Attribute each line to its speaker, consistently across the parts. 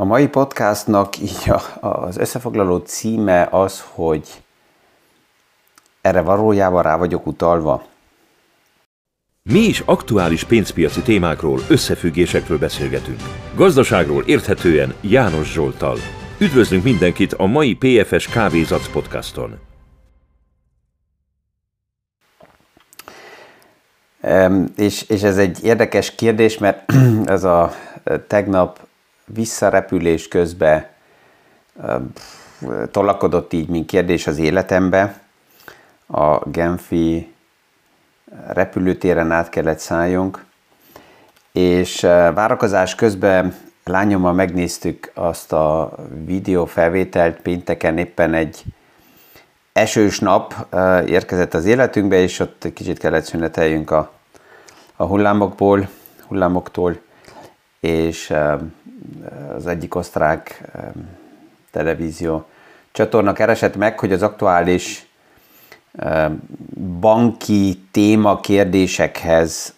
Speaker 1: A mai podcastnak így az összefoglaló címe az, hogy erre valójában rá vagyok utalva.
Speaker 2: Mi is aktuális pénzpiaci témákról, összefüggésekről beszélgetünk. Gazdaságról érthetően János Zsoltal. Üdvözlünk mindenkit a mai PFS Kávézac podcaston.
Speaker 1: És, és ez egy érdekes kérdés, mert ez a tegnap visszarepülés közben tolakodott így, mint kérdés az életembe. A Genfi repülőtéren át kellett szálljunk, és várakozás közben lányommal megnéztük azt a videófelvételt, pénteken éppen egy esős nap érkezett az életünkbe, és ott kicsit kellett szüneteljünk a, a hullámokból, hullámoktól, és az egyik osztrák televízió csatorna keresett meg, hogy az aktuális banki téma kérdésekhez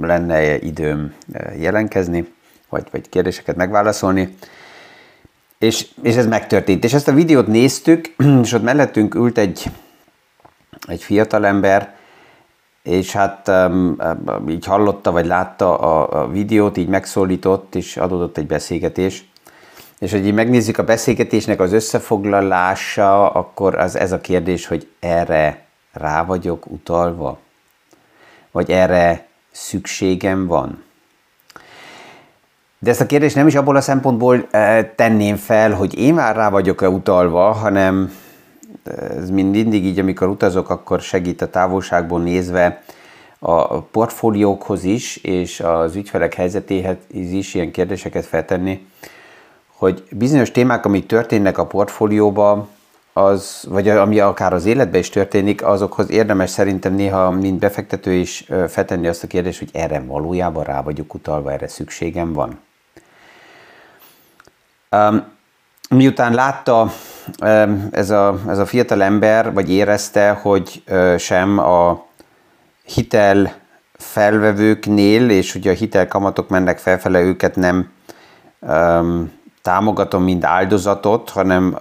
Speaker 1: lenne időm jelenkezni, vagy, vagy kérdéseket megválaszolni. És, és ez megtörtént. És ezt a videót néztük, és ott mellettünk ült egy, egy fiatalember, és hát így hallotta, vagy látta a, videót, így megszólított, és adódott egy beszélgetés. És hogy így megnézzük a beszélgetésnek az összefoglalása, akkor az ez a kérdés, hogy erre rá vagyok utalva? Vagy erre szükségem van? De ezt a kérdést nem is abból a szempontból tenném fel, hogy én már rá vagyok-e utalva, hanem ez mindig így, amikor utazok, akkor segít a távolságból nézve a portfóliókhoz is, és az ügyfelek helyzetéhez is ilyen kérdéseket feltenni, hogy bizonyos témák, amik történnek a portfólióba, az, vagy ami akár az életben is történik, azokhoz érdemes szerintem néha, mint befektető is feltenni azt a kérdést, hogy erre valójában rá vagyok utalva, erre szükségem van. Um, miután látta ez a, ez a fiatal ember, vagy érezte, hogy sem a hitel felvevőknél, és ugye a hitelkamatok mennek felfele, őket nem um, támogatom, mint áldozatot, hanem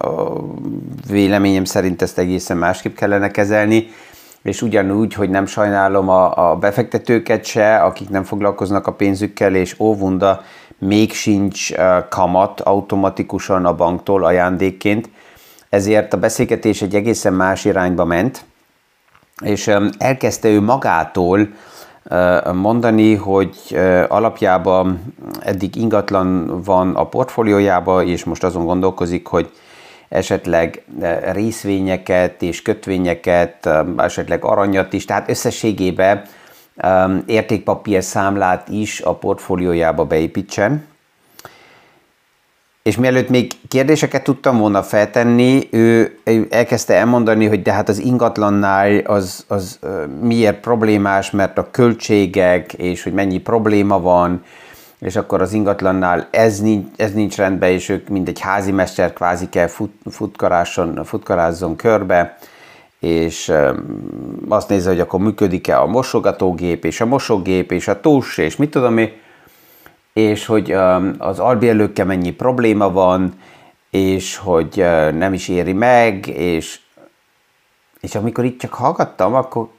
Speaker 1: véleményem szerint ezt egészen másképp kellene kezelni, és ugyanúgy, hogy nem sajnálom a, a befektetőket se, akik nem foglalkoznak a pénzükkel, és óvunda, még sincs kamat automatikusan a banktól ajándékként, ezért a beszélgetés egy egészen más irányba ment, és elkezdte ő magától mondani, hogy alapjában eddig ingatlan van a portfóliójába, és most azon gondolkozik, hogy esetleg részvényeket és kötvényeket, esetleg aranyat is, tehát összességében értékpapír számlát is a portfóliójába beépítsen. És mielőtt még kérdéseket tudtam volna feltenni, ő, elkezdte elmondani, hogy de hát az ingatlannál az, az miért problémás, mert a költségek, és hogy mennyi probléma van, és akkor az ingatlannál ez nincs, ez nincs rendben, és ők mint egy házi mester kvázi kell fut, futkarázzon körbe, és azt nézze, hogy akkor működik-e a mosogatógép, és a mosógép, és a tus, és mit tudom én, és hogy az albérlőkkel mennyi probléma van, és hogy nem is éri meg, és, és amikor itt csak hallgattam, akkor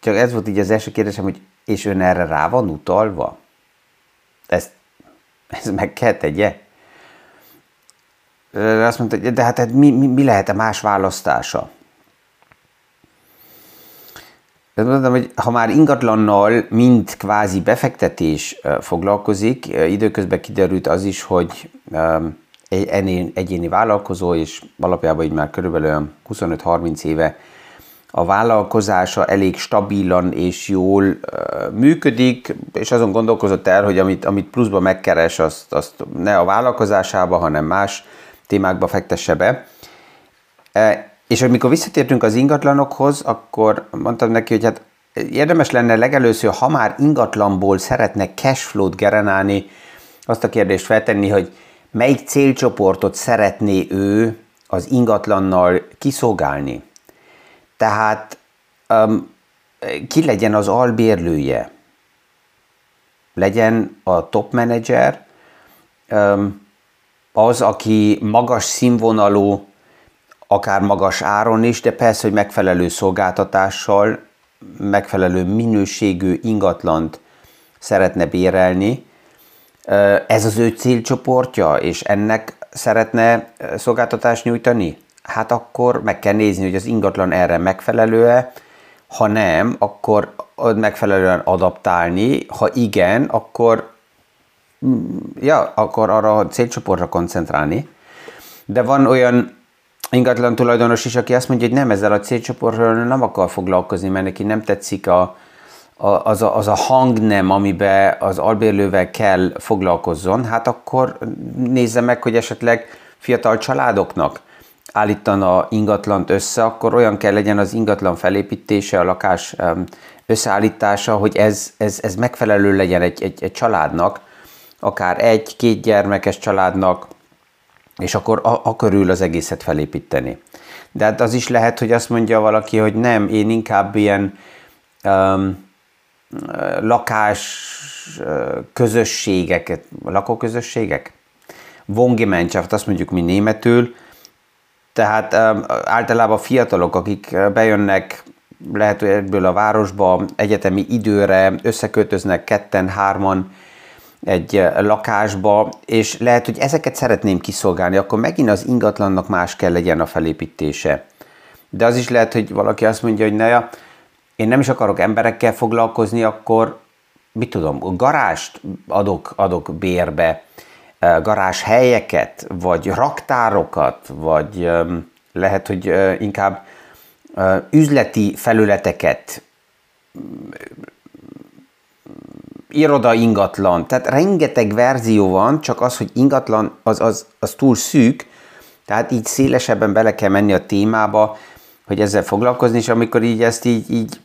Speaker 1: csak ez volt így az első kérdésem, hogy és ön erre rá van utalva? Ezt, ezt meg kell tegye? Azt mondta, de hát, hát mi, mi, mi lehet a más választása? Mondom, hogy ha már ingatlannal, mint kvázi befektetés foglalkozik, időközben kiderült az is, hogy egy egyéni vállalkozó, és alapjában így már körülbelül 25-30 éve a vállalkozása elég stabilan és jól működik, és azon gondolkozott el, hogy amit, amit pluszban megkeres, azt, azt ne a vállalkozásába, hanem más témákba fektesse be. És amikor visszatértünk az ingatlanokhoz, akkor mondtam neki, hogy hát érdemes lenne legelőször, ha már ingatlanból szeretne cashflow-t generálni, azt a kérdést feltenni, hogy melyik célcsoportot szeretné ő az ingatlannal kiszolgálni. Tehát um, ki legyen az albérlője? Legyen a top manager, um, az, aki magas színvonalú, akár magas áron is, de persze, hogy megfelelő szolgáltatással, megfelelő minőségű ingatlant szeretne bérelni, ez az ő célcsoportja, és ennek szeretne szolgáltatást nyújtani? Hát akkor meg kell nézni, hogy az ingatlan erre megfelelő-e, ha nem, akkor megfelelően adaptálni, ha igen, akkor mm, ja, akkor arra a célcsoportra koncentrálni. De van olyan ingatlan tulajdonos is, aki azt mondja, hogy nem ezzel a célcsoportról nem akar foglalkozni, mert neki nem tetszik a, a, az, a, az a hangnem, amiben az albérlővel kell foglalkozzon, hát akkor nézze meg, hogy esetleg fiatal családoknak állítana ingatlant össze, akkor olyan kell legyen az ingatlan felépítése, a lakás összeállítása, hogy ez, ez, ez megfelelő legyen egy, egy, egy családnak, akár egy-két gyermekes családnak, és akkor a, a körül az egészet felépíteni. De hát az is lehet, hogy azt mondja valaki, hogy nem, én inkább ilyen um, lakás közösségeket, lakóközösségek, Wohngemeinschaft, azt mondjuk mi németül, tehát általában fiatalok, akik bejönnek lehet, hogy ebből a városba egyetemi időre összeköltöznek ketten, hárman egy lakásba, és lehet, hogy ezeket szeretném kiszolgálni, akkor megint az ingatlannak más kell legyen a felépítése. De az is lehet, hogy valaki azt mondja, hogy ne, én nem is akarok emberekkel foglalkozni, akkor mit tudom, garást adok, adok bérbe, garázs helyeket, vagy raktárokat, vagy lehet, hogy inkább üzleti felületeket, iroda ingatlan, tehát rengeteg verzió van, csak az, hogy ingatlan, az, az, az túl szűk, tehát így szélesebben bele kell menni a témába, hogy ezzel foglalkozni, és amikor így ezt így, így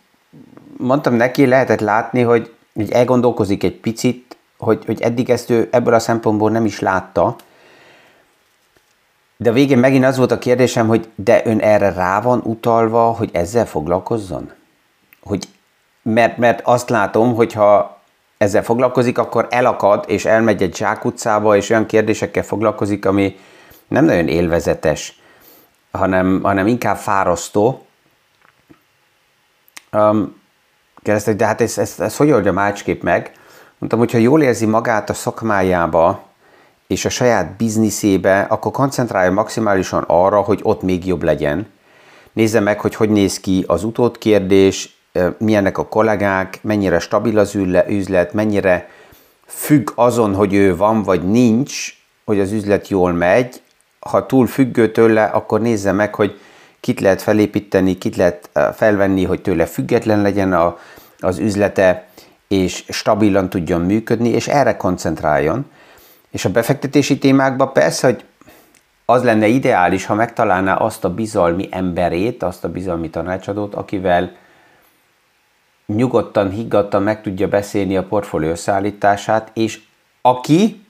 Speaker 1: mondtam neki, lehetett látni, hogy így elgondolkozik egy picit, hogy, hogy eddig ezt ő ebből a szempontból nem is látta, de a végén megint az volt a kérdésem, hogy de ön erre rá van utalva, hogy ezzel foglalkozzon? Hogy, mert, mert azt látom, hogyha ezzel foglalkozik, akkor elakad és elmegy egy zsákutcába, és olyan kérdésekkel foglalkozik, ami nem nagyon élvezetes, hanem, hanem inkább fárasztó. Um, kérdezte, de hát ezt, ezt, ezt hogy oldja másképp meg? Mondtam, hogy ha jól érzi magát a szakmájába, és a saját bizniszébe, akkor koncentrálja maximálisan arra, hogy ott még jobb legyen. Nézze meg, hogy hogy néz ki az utódkérdés, milyenek a kollégák, mennyire stabil az üzlet, mennyire függ azon, hogy ő van vagy nincs, hogy az üzlet jól megy. Ha túl függő tőle, akkor nézze meg, hogy kit lehet felépíteni, kit lehet felvenni, hogy tőle független legyen a, az üzlete, és stabilan tudjon működni, és erre koncentráljon. És a befektetési témákban persze, hogy az lenne ideális, ha megtalálná azt a bizalmi emberét, azt a bizalmi tanácsadót, akivel nyugodtan, higgadtan meg tudja beszélni a portfólió összeállítását, és aki,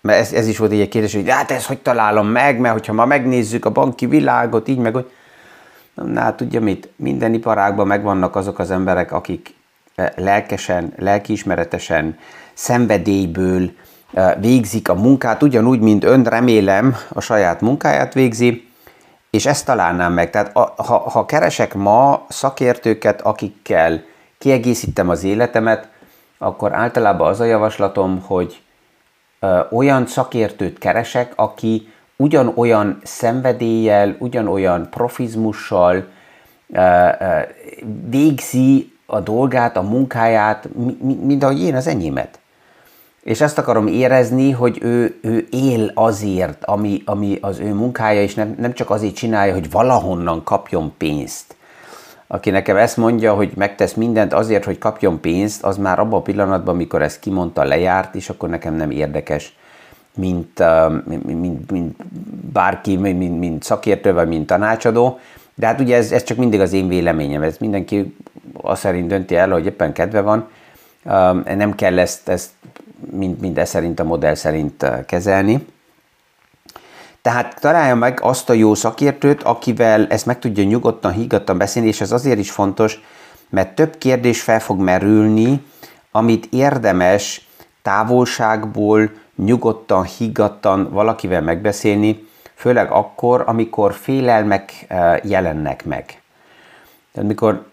Speaker 1: mert ez, ez is volt egy kérdés, hogy hát ezt hogy találom meg, mert hogyha ma megnézzük a banki világot, így meg, hogy na hát tudja mit, minden iparágban megvannak azok az emberek, akik eh, lelkesen, lelkiismeretesen, szenvedélyből, végzik a munkát, ugyanúgy, mint ön remélem a saját munkáját végzi, és ezt találnám meg. Tehát a, ha, ha keresek ma szakértőket, akikkel kiegészítem az életemet, akkor általában az a javaslatom, hogy ö, olyan szakértőt keresek, aki ugyanolyan szenvedéllyel, ugyanolyan profizmussal ö, ö, végzi a dolgát, a munkáját, mint ahogy én az enyémet és azt akarom érezni, hogy ő, ő él azért, ami, ami az ő munkája, és nem, nem csak azért csinálja, hogy valahonnan kapjon pénzt. Aki nekem ezt mondja, hogy megtesz mindent azért, hogy kapjon pénzt, az már abban a pillanatban, amikor ezt kimondta, lejárt, és akkor nekem nem érdekes, mint, mint, mint bárki, mint, mint szakértő, vagy mint tanácsadó. De hát ugye ez, ez csak mindig az én véleményem, ez mindenki azt szerint dönti el, hogy éppen kedve van. Nem kell ezt, ezt mind, mind ez szerint a modell szerint eh, kezelni. Tehát találja meg azt a jó szakértőt, akivel ezt meg tudja nyugodtan, higgadtan beszélni, és ez azért is fontos, mert több kérdés fel fog merülni, amit érdemes távolságból nyugodtan, higgadtan valakivel megbeszélni, főleg akkor, amikor félelmek jelennek meg. Tehát mikor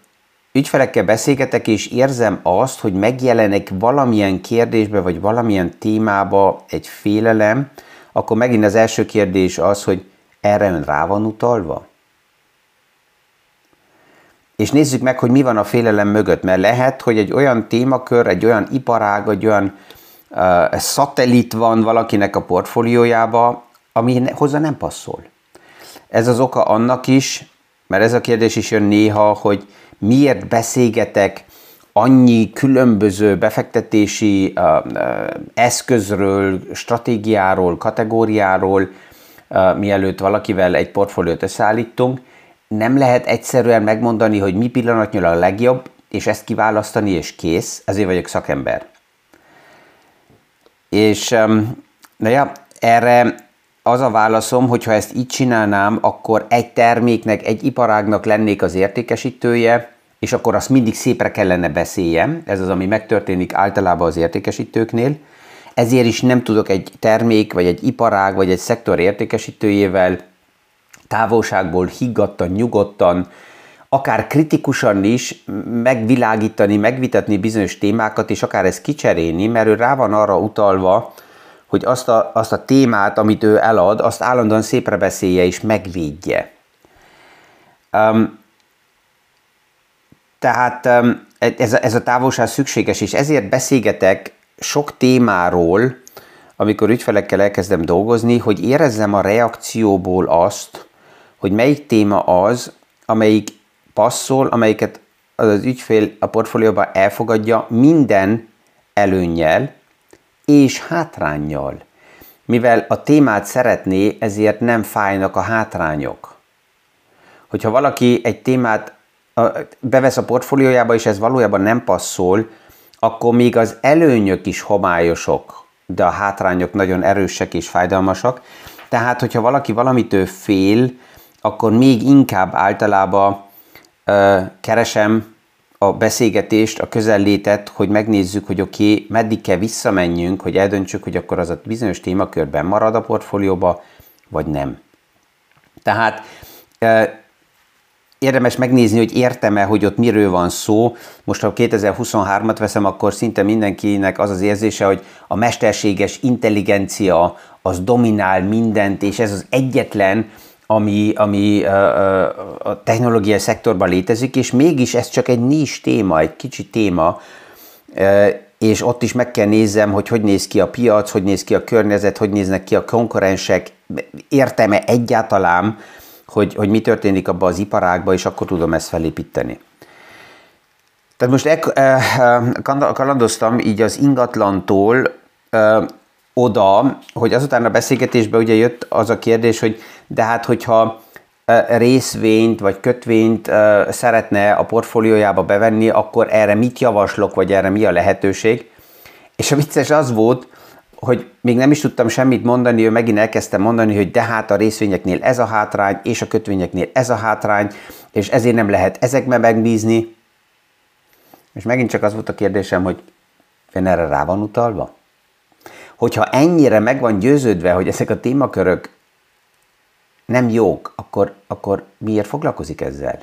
Speaker 1: ügyfelekkel beszélgetek, és érzem azt, hogy megjelenik valamilyen kérdésbe, vagy valamilyen témába egy félelem, akkor megint az első kérdés az, hogy erre ön rá van utalva? És nézzük meg, hogy mi van a félelem mögött, mert lehet, hogy egy olyan témakör, egy olyan iparág, egy olyan uh, szatellit van valakinek a portfóliójába, ami hozzá nem passzol. Ez az oka annak is, mert ez a kérdés is jön néha, hogy miért beszélgetek annyi különböző befektetési eszközről, stratégiáról, kategóriáról, mielőtt valakivel egy portfóliót összeállítunk, nem lehet egyszerűen megmondani, hogy mi pillanatnyilag a legjobb, és ezt kiválasztani, és kész, ezért vagyok szakember. És na ja, erre az a válaszom, hogy ha ezt így csinálnám, akkor egy terméknek, egy iparágnak lennék az értékesítője, és akkor azt mindig szépre kellene beszéljem, ez az, ami megtörténik általában az értékesítőknél, ezért is nem tudok egy termék, vagy egy iparág, vagy egy szektor értékesítőjével távolságból higgadtan, nyugodtan, akár kritikusan is megvilágítani, megvitatni bizonyos témákat, és akár ezt kicserélni, mert ő rá van arra utalva, hogy azt a, azt a témát, amit ő elad, azt állandóan szépre beszélje és megvédje. Um, tehát um, ez, a, ez a távolság szükséges, és ezért beszélgetek sok témáról, amikor ügyfelekkel elkezdem dolgozni, hogy érezzem a reakcióból azt, hogy melyik téma az, amelyik passzol, amelyiket az ügyfél a portfólióban elfogadja minden előnnyel és hátrányjal. Mivel a témát szeretné, ezért nem fájnak a hátrányok. Hogyha valaki egy témát bevesz a portfóliójába, és ez valójában nem passzol, akkor még az előnyök is homályosok, de a hátrányok nagyon erősek és fájdalmasak. Tehát, hogyha valaki valamitől fél, akkor még inkább általában ö, keresem a beszélgetést, a közellétet, hogy megnézzük, hogy oké, okay, meddig kell visszamenjünk, hogy eldöntsük, hogy akkor az a bizonyos témakörben marad a portfólióba, vagy nem. Tehát érdemes megnézni, hogy értem-e, hogy ott miről van szó. Most ha 2023-at veszem, akkor szinte mindenkinek az az érzése, hogy a mesterséges intelligencia az dominál mindent, és ez az egyetlen, ami, ami a technológiai szektorban létezik, és mégis ez csak egy nis téma, egy kicsi téma, és ott is meg kell nézzem, hogy hogy néz ki a piac, hogy néz ki a környezet, hogy néznek ki a konkurensek, értem-e egyáltalán, hogy, hogy mi történik abban az iparágban, és akkor tudom ezt felépíteni. Tehát most e, e, kalandoztam így az ingatlantól e, oda, hogy azután a beszélgetésben ugye jött az a kérdés, hogy de hát hogyha részvényt vagy kötvényt szeretne a portfóliójába bevenni, akkor erre mit javaslok, vagy erre mi a lehetőség. És a vicces az volt, hogy még nem is tudtam semmit mondani, ő megint elkezdte mondani, hogy de hát a részvényeknél ez a hátrány, és a kötvényeknél ez a hátrány, és ezért nem lehet ezekbe megbízni. És megint csak az volt a kérdésem, hogy ön erre rá van utalva? Hogyha ennyire meg van győződve, hogy ezek a témakörök nem jók, akkor, akkor miért foglalkozik ezzel?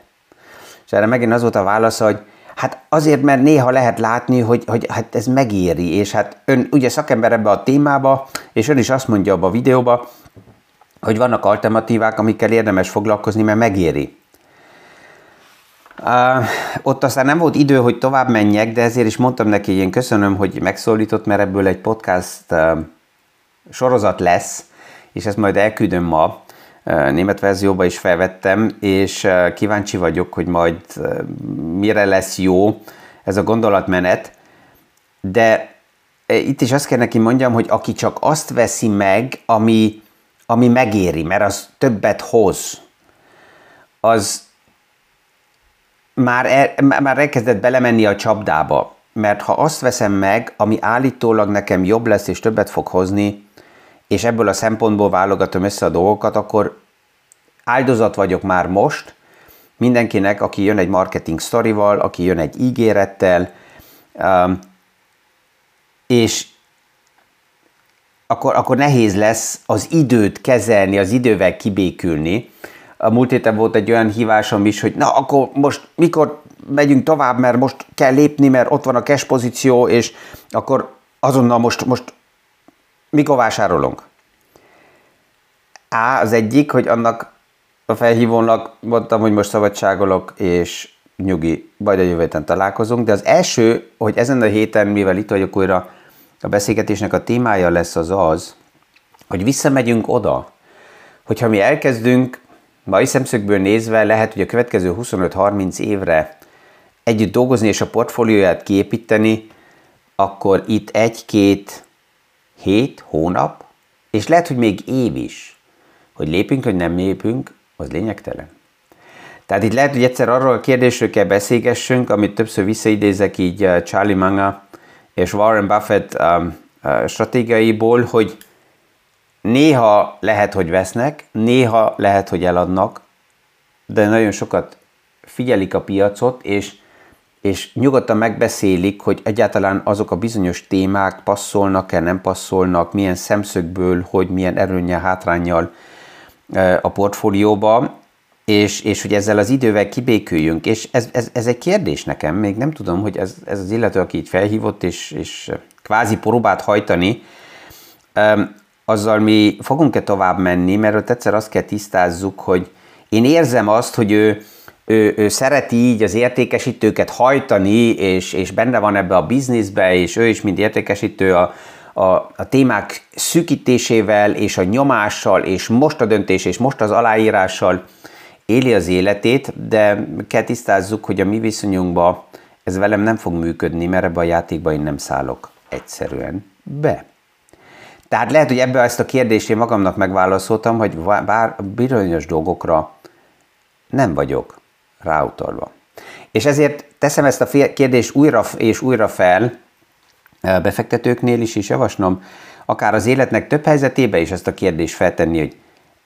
Speaker 1: És erre megint az volt a válasz, hogy hát azért, mert néha lehet látni, hogy, hogy hát ez megéri, és hát ön ugye szakember ebbe a témába, és ön is azt mondja abba a videóba, hogy vannak alternatívák, amikkel érdemes foglalkozni, mert megéri. Uh, ott aztán nem volt idő, hogy tovább menjek, de ezért is mondtam neki, hogy én köszönöm, hogy megszólított, mert ebből egy podcast uh, sorozat lesz, és ezt majd elküldöm ma. Német verzióba is felvettem, és kíváncsi vagyok, hogy majd mire lesz jó ez a gondolatmenet. De itt is azt kell neki mondjam, hogy aki csak azt veszi meg, ami, ami megéri, mert az többet hoz, az, már, el, már elkezdett belemenni a csapdába, mert ha azt veszem meg, ami állítólag nekem jobb lesz és többet fog hozni, és ebből a szempontból válogatom össze a dolgokat, akkor áldozat vagyok már most mindenkinek, aki jön egy marketing sztorival, aki jön egy ígérettel, um, és akkor, akkor nehéz lesz az időt kezelni, az idővel kibékülni. A múlt héten volt egy olyan hívásom is, hogy na akkor most mikor megyünk tovább, mert most kell lépni, mert ott van a cash pozíció, és akkor azonnal most, most mikor vásárolunk? A, az egyik, hogy annak a felhívónak mondtam, hogy most szabadságolok, és nyugi, majd a jövő héten találkozunk, de az első, hogy ezen a héten, mivel itt vagyok újra, a beszélgetésnek a témája lesz az az, hogy visszamegyünk oda, hogyha mi elkezdünk, mai szemszögből nézve lehet, hogy a következő 25-30 évre együtt dolgozni és a portfólióját kiépíteni, akkor itt egy-két hét, hónap, és lehet, hogy még év is, hogy lépünk, vagy nem lépünk, az lényegtelen. Tehát itt lehet, hogy egyszer arról a kérdésről kell beszélgessünk, amit többször visszaidézek így uh, Charlie Manga és Warren Buffett um, uh, stratégiaiból, hogy néha lehet, hogy vesznek, néha lehet, hogy eladnak, de nagyon sokat figyelik a piacot, és, és nyugodtan megbeszélik, hogy egyáltalán azok a bizonyos témák passzolnak-e, nem passzolnak, milyen szemszögből, hogy milyen erőnnyel, hátrányjal uh, a portfólióba, és, és hogy ezzel az idővel kibéküljünk, és ez, ez, ez egy kérdés nekem, még nem tudom, hogy ez, ez az illető, aki így felhívott, és, és kvázi próbált hajtani, um, azzal mi fogunk-e tovább menni, mert ott egyszer azt kell tisztázzuk, hogy én érzem azt, hogy ő, ő, ő szereti így az értékesítőket hajtani, és, és benne van ebbe a bizniszbe, és ő is, mint értékesítő a, a, a témák szűkítésével, és a nyomással, és most a döntés, és most az aláírással éli az életét, de kell tisztázzuk, hogy a mi viszonyunkban ez velem nem fog működni, mert ebbe a játékba én nem szállok egyszerűen be. Tehát lehet, hogy ebbe ezt a kérdést én magamnak megválaszoltam, hogy bár bizonyos dolgokra nem vagyok ráutalva. És ezért teszem ezt a kérdést újra és újra fel befektetőknél is, és javaslom, akár az életnek több helyzetébe is ezt a kérdést feltenni, hogy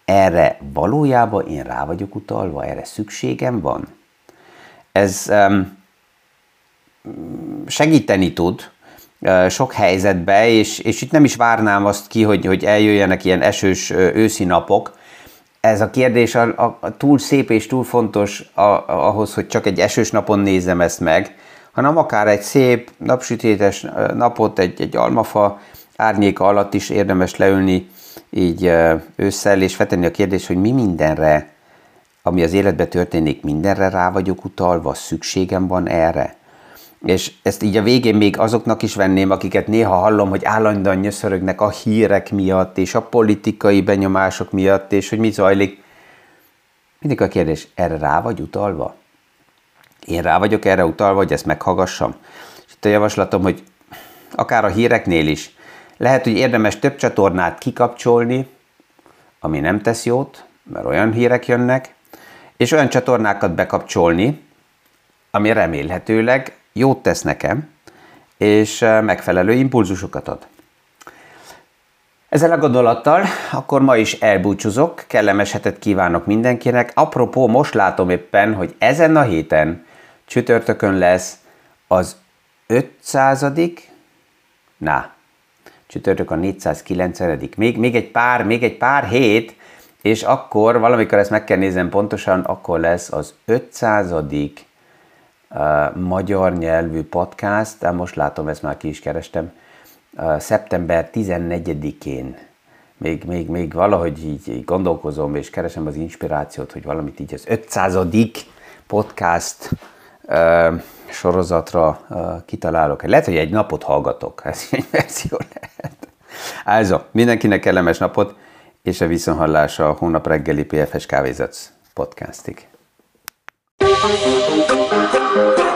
Speaker 1: erre valójában én rá vagyok utalva, erre szükségem van. Ez um, segíteni tud sok helyzetbe, és, és itt nem is várnám azt ki, hogy, hogy eljöjjenek ilyen esős őszi napok. Ez a kérdés a, a, a túl szép és túl fontos a, a, ahhoz, hogy csak egy esős napon nézem ezt meg, hanem akár egy szép napsütétes napot, egy, egy almafa árnyéka alatt is érdemes leülni, így ősszel, és feltenni a kérdést, hogy mi mindenre, ami az életben történik, mindenre rá vagyok utalva, szükségem van erre. És ezt így a végén még azoknak is venném, akiket néha hallom, hogy állandóan nyöszörögnek a hírek miatt, és a politikai benyomások miatt, és hogy mi zajlik. Mindig a kérdés, erre rá vagy utalva? Én rá vagyok erre utalva, hogy ezt meghallgassam? És itt a javaslatom, hogy akár a híreknél is, lehet, hogy érdemes több csatornát kikapcsolni, ami nem tesz jót, mert olyan hírek jönnek, és olyan csatornákat bekapcsolni, ami remélhetőleg jót tesz nekem, és megfelelő impulzusokat ad. Ezzel a gondolattal akkor ma is elbúcsúzok, kellemes hetet kívánok mindenkinek. Apropó, most látom éppen, hogy ezen a héten csütörtökön lesz az 500 Na, csütörtök a 490 még, még egy pár, még egy pár hét, és akkor, valamikor ezt meg kell nézem pontosan, akkor lesz az 500 uh, magyar nyelvű podcast, de most látom, ezt már ki is kerestem, szeptember 14-én. Még, még, még valahogy így, gondolkozom, és keresem az inspirációt, hogy valamit így az 500 podcast uh, sorozatra uh, kitalálok. Lehet, hogy egy napot hallgatok, ez egy verzió lehet. Also, mindenkinek kellemes napot, és a viszonhallása a hónap reggeli PFS Kávézatsz podcastig. Thank you.